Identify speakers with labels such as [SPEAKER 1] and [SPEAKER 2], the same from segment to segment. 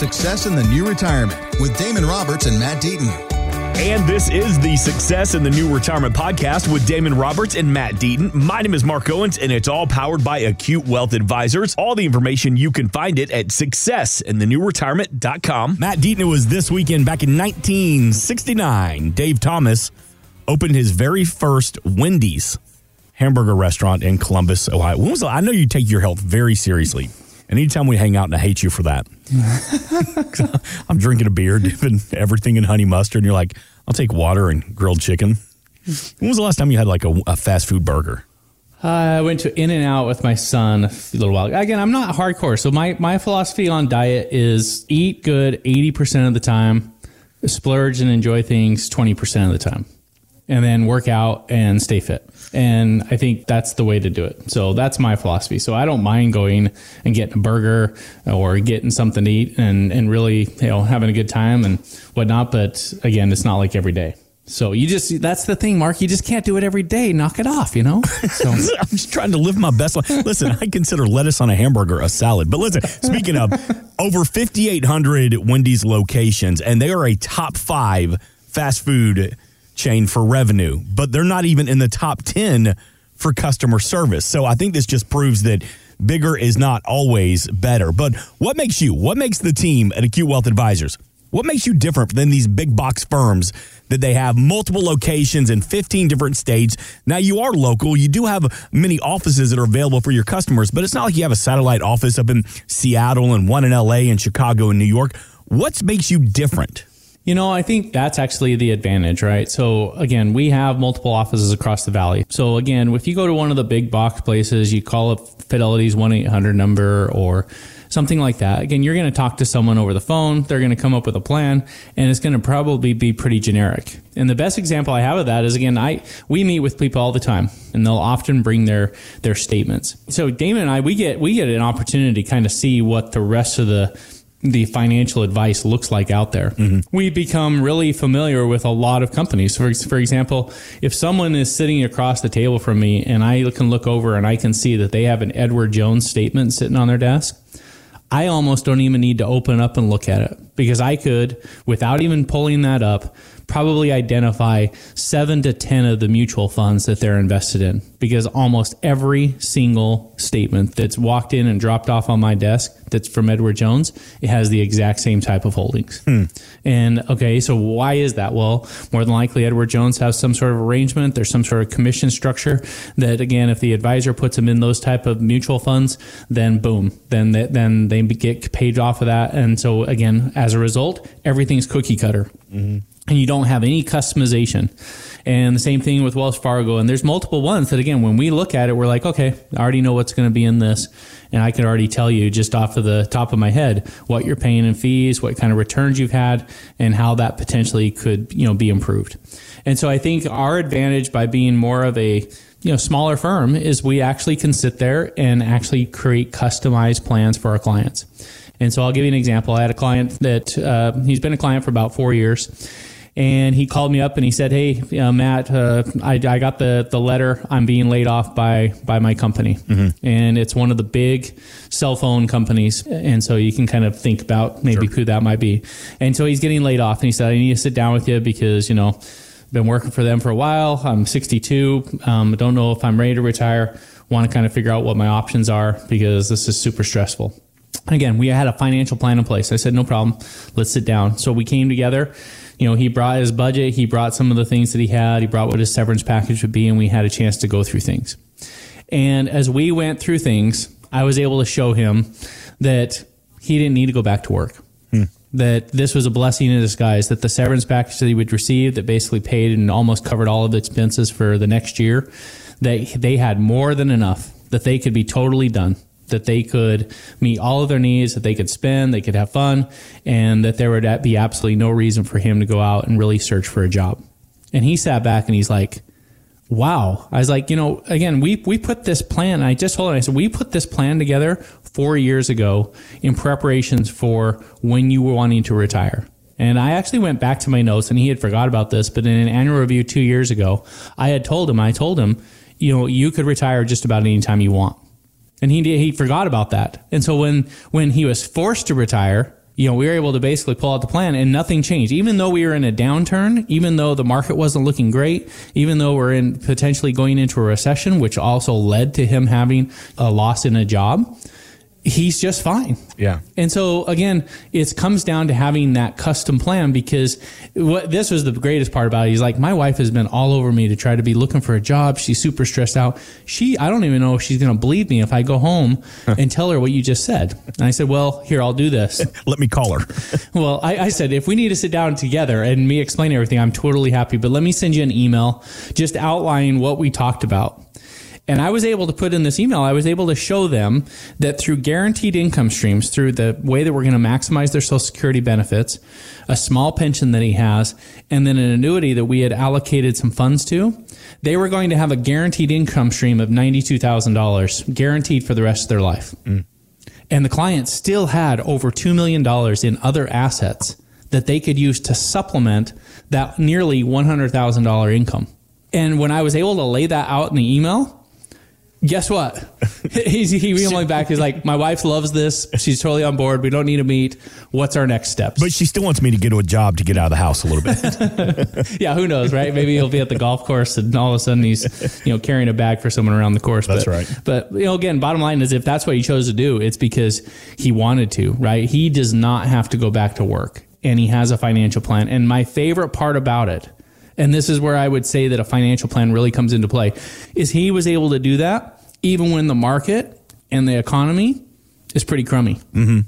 [SPEAKER 1] Success in the New Retirement with Damon Roberts and Matt Deaton.
[SPEAKER 2] And this is the Success in the New Retirement podcast with Damon Roberts and Matt Deaton. My name is Mark Owens, and it's all powered by Acute Wealth Advisors. All the information you can find it at successinthenewretirement.com. Matt Deaton was this weekend back in 1969. Dave Thomas opened his very first Wendy's hamburger restaurant in Columbus, Ohio. When was the, I know you take your health very seriously. And anytime we hang out, and I hate you for that. I'm drinking a beer, dipping everything in honey mustard, and you're like, I'll take water and grilled chicken. When was the last time you had like a, a fast food burger?
[SPEAKER 3] Uh, I went to In-N-Out with my son a little while. Ago. Again, I'm not hardcore, so my my philosophy on diet is eat good 80% of the time, splurge and enjoy things 20% of the time, and then work out and stay fit. And I think that's the way to do it. So that's my philosophy. So I don't mind going and getting a burger or getting something to eat and, and really, you know, having a good time and whatnot. But again, it's not like every day. So you just, that's the thing, Mark. You just can't do it every day. Knock it off, you know? So
[SPEAKER 2] I'm just trying to live my best life. Listen, I consider lettuce on a hamburger a salad. But listen, speaking of over 5,800 Wendy's locations, and they are a top five fast food chain for revenue, but they're not even in the top 10 for customer service. So I think this just proves that bigger is not always better. But what makes you, what makes the team at Acute Wealth Advisors? What makes you different than these big box firms that they have multiple locations in 15 different states? Now, you are local. You do have many offices that are available for your customers, but it's not like you have a satellite office up in Seattle and one in LA and Chicago and New York. What makes you different?
[SPEAKER 3] You know, I think that's actually the advantage, right? So again, we have multiple offices across the valley. So again, if you go to one of the big box places, you call up Fidelity's 1-800 number or something like that. Again, you're going to talk to someone over the phone. They're going to come up with a plan and it's going to probably be pretty generic. And the best example I have of that is again, I, we meet with people all the time and they'll often bring their, their statements. So Damon and I, we get, we get an opportunity to kind of see what the rest of the, the financial advice looks like out there. Mm-hmm. We become really familiar with a lot of companies. For, for example, if someone is sitting across the table from me and I can look over and I can see that they have an Edward Jones statement sitting on their desk, I almost don't even need to open up and look at it because I could, without even pulling that up, probably identify seven to 10 of the mutual funds that they're invested in because almost every single statement that's walked in and dropped off on my desk that's from Edward Jones, it has the exact same type of holdings. Hmm. And okay, so why is that? Well, more than likely, Edward Jones has some sort of arrangement. There's some sort of commission structure that, again, if the advisor puts them in those type of mutual funds, then boom, then they, then they get paid off of that. And so again, as a result, everything's cookie cutter. Mm-hmm and you don't have any customization. And the same thing with Wells Fargo. And there's multiple ones that, again, when we look at it, we're like, okay, I already know what's going to be in this. And I can already tell you just off of the top of my head what you're paying in fees, what kind of returns you've had, and how that potentially could, you know, be improved. And so I think our advantage by being more of a, you know, smaller firm is we actually can sit there and actually create customized plans for our clients. And so I'll give you an example. I had a client that uh, he's been a client for about four years and he called me up and he said, "Hey, uh, Matt, uh, I, I, got the the letter. I'm being laid off by by my company, mm-hmm. and it's one of the big cell phone companies. And so you can kind of think about maybe sure. who that might be. And so he's getting laid off, and he said, "I need to sit down with you because you know." Been working for them for a while. I'm 62. Um, don't know if I'm ready to retire. Want to kind of figure out what my options are because this is super stressful. And again, we had a financial plan in place. I said, no problem. Let's sit down. So we came together you know, he brought his budget, he brought some of the things that he had, he brought what his severance package would be, and we had a chance to go through things. And as we went through things, I was able to show him that he didn't need to go back to work. Hmm. That this was a blessing in disguise, that the severance package that he would receive that basically paid and almost covered all of the expenses for the next year, that they had more than enough, that they could be totally done that they could meet all of their needs, that they could spend, they could have fun, and that there would be absolutely no reason for him to go out and really search for a job. And he sat back and he's like, wow. I was like, you know, again, we, we put this plan, I just told him, I said, we put this plan together four years ago in preparations for when you were wanting to retire. And I actually went back to my notes and he had forgot about this, but in an annual review two years ago, I had told him, I told him, you know, you could retire just about any time you want and he he forgot about that. And so when when he was forced to retire, you know, we were able to basically pull out the plan and nothing changed. Even though we were in a downturn, even though the market wasn't looking great, even though we're in potentially going into a recession, which also led to him having a loss in a job, he's just fine.
[SPEAKER 2] Yeah.
[SPEAKER 3] And so again, it comes down to having that custom plan because what this was the greatest part about it. He's like, my wife has been all over me to try to be looking for a job. She's super stressed out. She, I don't even know if she's going to believe me if I go home and tell her what you just said. And I said, well, here, I'll do this.
[SPEAKER 2] Let me call her.
[SPEAKER 3] well, I, I said, if we need to sit down together and me explain everything, I'm totally happy. But let me send you an email just outlining what we talked about. And I was able to put in this email, I was able to show them that through guaranteed income streams, through the way that we're going to maximize their social security benefits, a small pension that he has, and then an annuity that we had allocated some funds to, they were going to have a guaranteed income stream of $92,000 guaranteed for the rest of their life. Mm. And the client still had over $2 million in other assets that they could use to supplement that nearly $100,000 income. And when I was able to lay that out in the email, guess what? He's, he emailed back. He's like, my wife loves this. She's totally on board. We don't need to meet. What's our next steps?
[SPEAKER 2] But she still wants me to get to a job to get out of the house a little
[SPEAKER 3] bit. yeah, who knows, right? Maybe he'll be at the golf course and all of a sudden he's, you know, carrying a bag for someone around the course.
[SPEAKER 2] That's
[SPEAKER 3] but,
[SPEAKER 2] right.
[SPEAKER 3] But, you know, again, bottom line is if that's what he chose to do, it's because he wanted to, right? He does not have to go back to work and he has a financial plan. And my favorite part about it and this is where I would say that a financial plan really comes into play, is he was able to do that even when the market and the economy is pretty crummy.
[SPEAKER 2] Mm-hmm.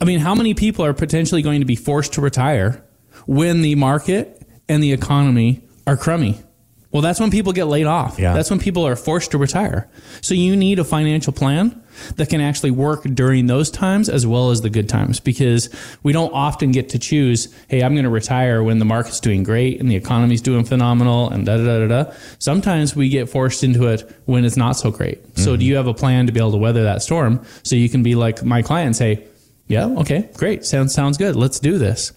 [SPEAKER 3] I mean, how many people are potentially going to be forced to retire when the market and the economy are crummy? Well, that's when people get laid off.
[SPEAKER 2] Yeah.
[SPEAKER 3] That's when people are forced to retire. So you need a financial plan that can actually work during those times as well as the good times because we don't often get to choose, hey, I'm going to retire when the market's doing great and the economy's doing phenomenal and da da da da. Sometimes we get forced into it when it's not so great. Mm-hmm. So do you have a plan to be able to weather that storm so you can be like my client and say, yeah, okay, great. Sounds sounds good. Let's do this.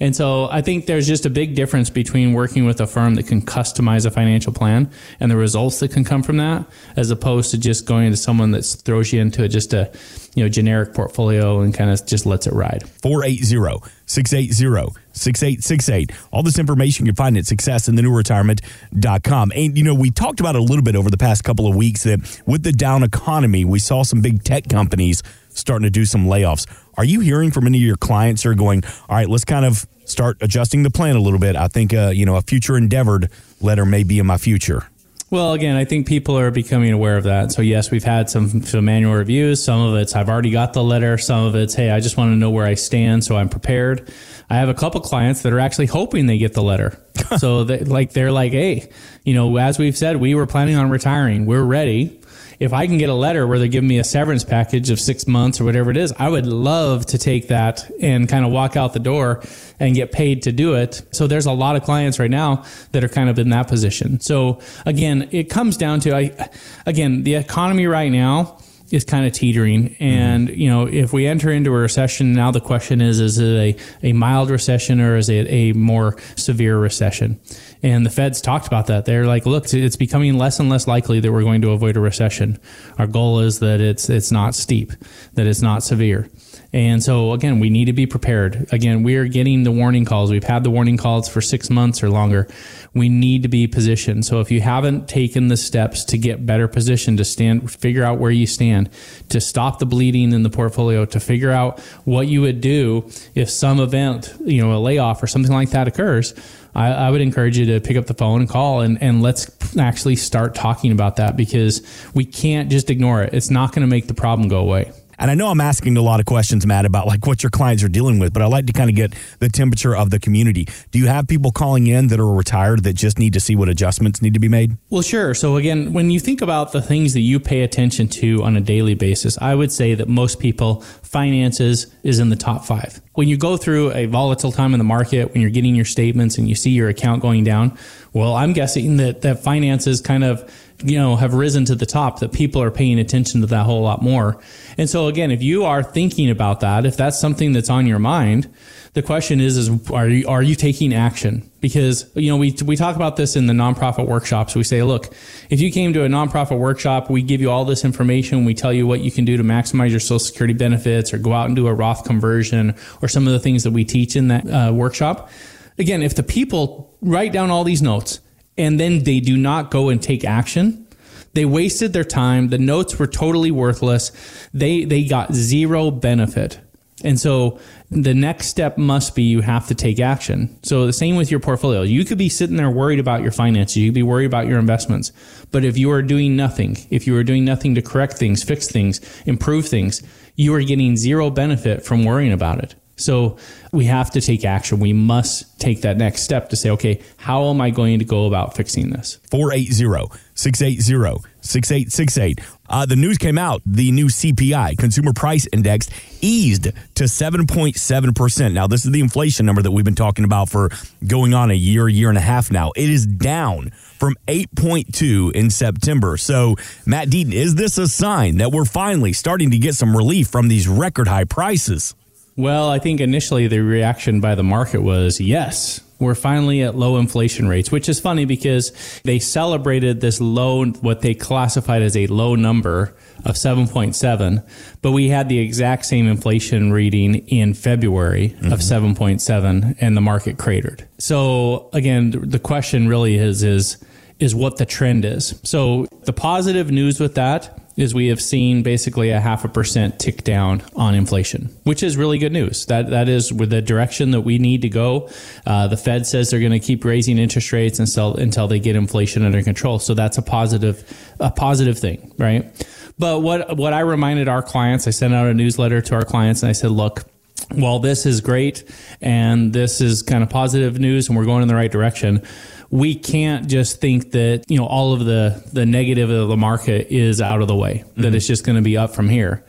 [SPEAKER 3] And so I think there's just a big difference between working with a firm that can customize a financial plan and the results that can come from that, as opposed to just going to someone that throws you into just a you know generic portfolio and kind of just lets it ride.
[SPEAKER 2] 480-680-6868. All this information you can find at successinthenewretirement.com. And you know, we talked about a little bit over the past couple of weeks that with the down economy, we saw some big tech companies starting to do some layoffs. Are you hearing from any of your clients who are going, all right, let's kind of start adjusting the plan a little bit? I think, uh, you know, a future endeavored letter may be in my future.
[SPEAKER 3] Well, again, I think people are becoming aware of that. So yes, we've had some, some manual reviews. Some of it's I've already got the letter. Some of it's hey, I just want to know where I stand, so I'm prepared. I have a couple clients that are actually hoping they get the letter. so they, like they're like, hey, you know, as we've said, we were planning on retiring. We're ready if I can get a letter where they give me a severance package of six months or whatever it is, I would love to take that and kind of walk out the door and get paid to do it. So there's a lot of clients right now that are kind of in that position. So again, it comes down to, I, again, the economy right now is kind of teetering. And, mm-hmm. you know, if we enter into a recession, now the question is, is it a, a mild recession or is it a more severe recession? And the Feds talked about that. They're like, look, it's becoming less and less likely that we're going to avoid a recession. Our goal is that it's it's not steep, that it's not severe. And so again, we need to be prepared. Again, we are getting the warning calls. We've had the warning calls for six months or longer. We need to be positioned. So if you haven't taken the steps to get better positioned, to stand, figure out where you stand, to stop the bleeding in the portfolio, to figure out what you would do if some event, you know, a layoff or something like that occurs I, I, would encourage you to pick up the phone and call and, and let's actually start talking about that because we can't just ignore it. It's not going to make the problem go away.
[SPEAKER 2] And I know I'm asking a lot of questions, Matt, about like what your clients are dealing with, but I like to kind of get the temperature of the community. Do you have people calling in that are retired that just need to see what adjustments need to be made?
[SPEAKER 3] Well, sure. So again, when you think about the things that you pay attention to on a daily basis, I would say that most people finances is in the top five. When you go through a volatile time in the market, when you're getting your statements and you see your account going down, well, I'm guessing that that finances kind of you know have risen to the top that people are paying attention to that whole lot more. And so again if you are thinking about that if that's something that's on your mind the question is is are you are you taking action? Because you know we we talk about this in the nonprofit workshops. We say look if you came to a nonprofit workshop we give you all this information. We tell you what you can do to maximize your social security benefits or go out and do a roth conversion or some of the things that we teach in that uh, workshop. Again if the people write down all these notes and then they do not go and take action they wasted their time the notes were totally worthless they they got zero benefit and so the next step must be you have to take action. So the same with your portfolio. You could be sitting there worried about your finances. You could be worried about your investments. But if you are doing nothing, if you are doing nothing to correct things, fix things, improve things, you are getting zero benefit from worrying about it. So we have to take action. We must take that next step to say, okay, how am I going to go about fixing this?
[SPEAKER 2] 480 680 6868. Uh, the news came out. The new CPI, Consumer Price Index, eased to 7.7%. Now, this is the inflation number that we've been talking about for going on a year, year and a half now. It is down from 8.2 in September. So, Matt Deaton, is this a sign that we're finally starting to get some relief from these record high prices?
[SPEAKER 3] Well, I think initially the reaction by the market was yes, we're finally at low inflation rates, which is funny because they celebrated this low, what they classified as a low number of 7.7, but we had the exact same inflation reading in February mm-hmm. of 7.7 and the market cratered. So again, the question really is, is, is what the trend is. So the positive news with that is we have seen basically a half a percent tick down on inflation, which is really good news. That that is with the direction that we need to go. Uh, the Fed says they're going to keep raising interest rates until until they get inflation under control. So that's a positive a positive thing, right? But what what I reminded our clients, I sent out a newsletter to our clients, and I said, look. While this is great and this is kind of positive news and we're going in the right direction, we can't just think that you know all of the the negative of the market is out of the way mm-hmm. that it's just going to be up from here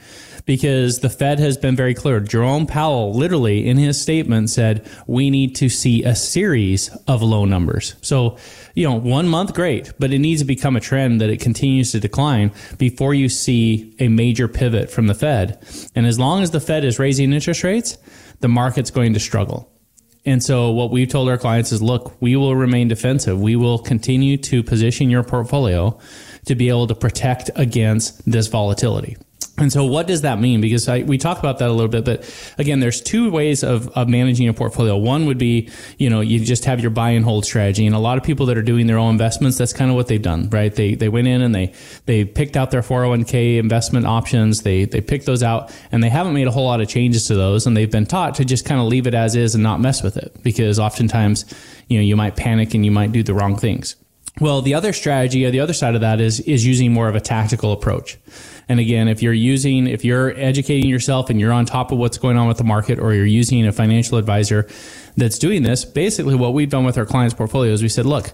[SPEAKER 3] because the Fed has been very clear. Jerome Powell literally in his statement said we need to see a series of low numbers. So, you know, one month great, but it needs to become a trend that it continues to decline before you see a major pivot from the Fed. And as long as the Fed is raising interest rates, the market's going to struggle. And so what we've told our clients is look, we will remain defensive. We will continue to position your portfolio to be able to protect against this volatility. And so, what does that mean? Because I, we talk about that a little bit, but again, there's two ways of, of managing a portfolio. One would be, you know, you just have your buy and hold strategy, and a lot of people that are doing their own investments, that's kind of what they've done, right? They they went in and they they picked out their 401k investment options, they they picked those out, and they haven't made a whole lot of changes to those, and they've been taught to just kind of leave it as is and not mess with it, because oftentimes, you know, you might panic and you might do the wrong things. Well, the other strategy, or the other side of that, is is using more of a tactical approach. And again, if you're using, if you're educating yourself and you're on top of what's going on with the market, or you're using a financial advisor that's doing this, basically what we've done with our clients' portfolios, we said, look,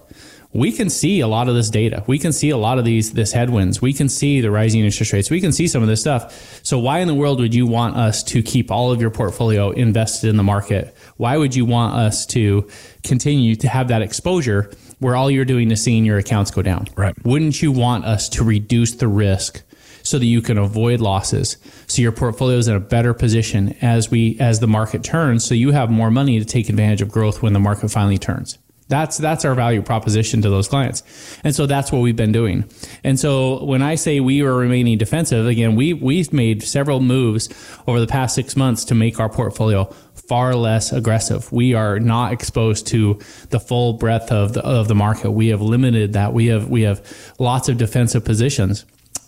[SPEAKER 3] we can see a lot of this data. We can see a lot of these this headwinds. We can see the rising interest rates. We can see some of this stuff. So why in the world would you want us to keep all of your portfolio invested in the market? Why would you want us to continue to have that exposure where all you're doing is seeing your accounts go down?
[SPEAKER 2] Right.
[SPEAKER 3] Wouldn't you want us to reduce the risk so that you can avoid losses. So your portfolio is in a better position as we as the market turns so you have more money to take advantage of growth when the market finally turns. That's that's our value proposition to those clients. And so that's what we've been doing. And so when I say we are remaining defensive, again, we we've made several moves over the past 6 months to make our portfolio far less aggressive. We are not exposed to the full breadth of the of the market. We have limited that. We have we have lots of defensive positions.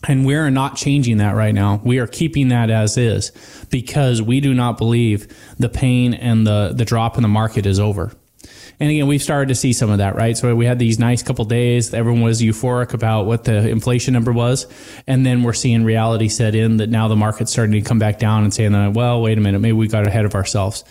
[SPEAKER 3] And we're not changing that right now. We are keeping that as is because we do not believe the pain and the, the drop in the market is over. And again, we've started to see some of that, right? So we had these nice couple days. Everyone was euphoric about what the inflation number was. And then we're seeing reality set in that now the market's starting to come back down and saying, well, wait a minute, maybe we got ahead of ourselves.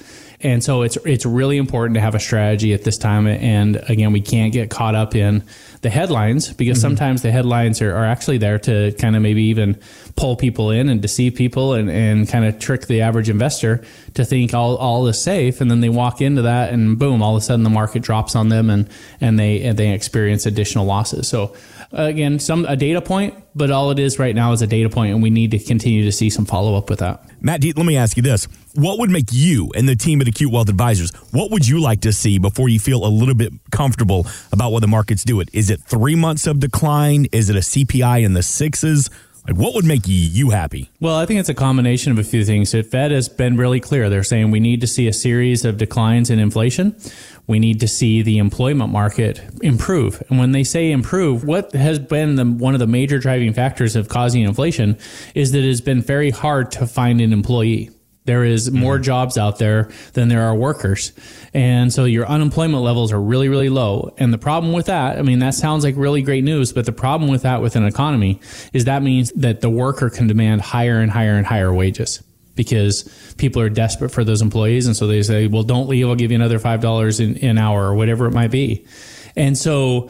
[SPEAKER 3] And so it's it's really important to have a strategy at this time. And again, we can't get caught up in the headlines because mm-hmm. sometimes the headlines are, are actually there to kind of maybe even pull people in and deceive people and, and kind of trick the average investor to think all, all is safe. And then they walk into that and boom, all of a sudden the market drops on them and, and they, and they experience additional losses. So again, some a data point, but all it is right now is a data point, and we need to continue to see some follow up with that.
[SPEAKER 2] Matt, let me ask you this: What would make you and the team at Acute Wealth Advisors? What would you like to see before you feel a little bit comfortable about what the market's doing? Is it three months of decline? Is it a CPI in the sixes? Like, what would make you happy?
[SPEAKER 3] Well, I think it's a combination of a few things. The Fed has been really clear. They're saying we need to see a series of declines in inflation we need to see the employment market improve. And when they say improve, what has been the, one of the major driving factors of causing inflation is that it has been very hard to find an employee. There is more mm-hmm. jobs out there than there are workers. And so your unemployment levels are really, really low. And the problem with that, I mean, that sounds like really great news, but the problem with that with an economy is that means that the worker can demand higher and higher and higher wages because people are desperate for those employees. And so they say, well, don't leave. I'll give you another $5 in an hour or whatever it might be. And so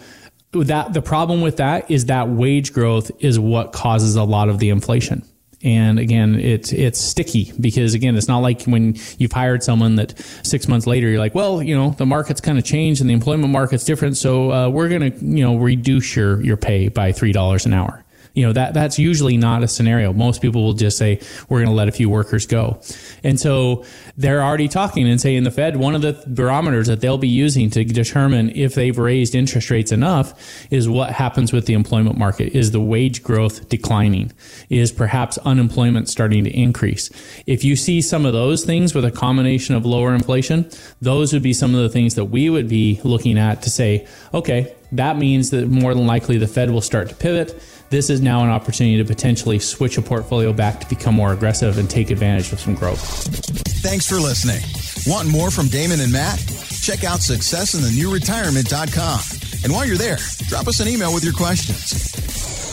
[SPEAKER 3] that the problem with that is that wage growth is what causes a lot of the inflation. And again, it's it's sticky because again, it's not like when you've hired someone that six months later you're like, well, you know, the market's kind of changed and the employment market's different, so uh, we're going to you know reduce your your pay by three dollars an hour you know that that's usually not a scenario. Most people will just say we're going to let a few workers go, and so they're already talking and saying the Fed one of the barometers that they'll be using to determine if they've raised interest rates enough is what happens with the employment market. Is the wage growth declining? Is perhaps unemployment starting to increase? If you see some of those things with a combination of lower inflation, those would be some of the things that we would be looking at to say, okay, that means that more than likely the Fed will start to pivot this is now an opportunity to potentially switch a portfolio back to become more aggressive and take advantage of some growth.
[SPEAKER 1] Thanks for listening. Want more from Damon and Matt? Check out successinthenewretirement.com. And while you're there, drop us an email with your questions.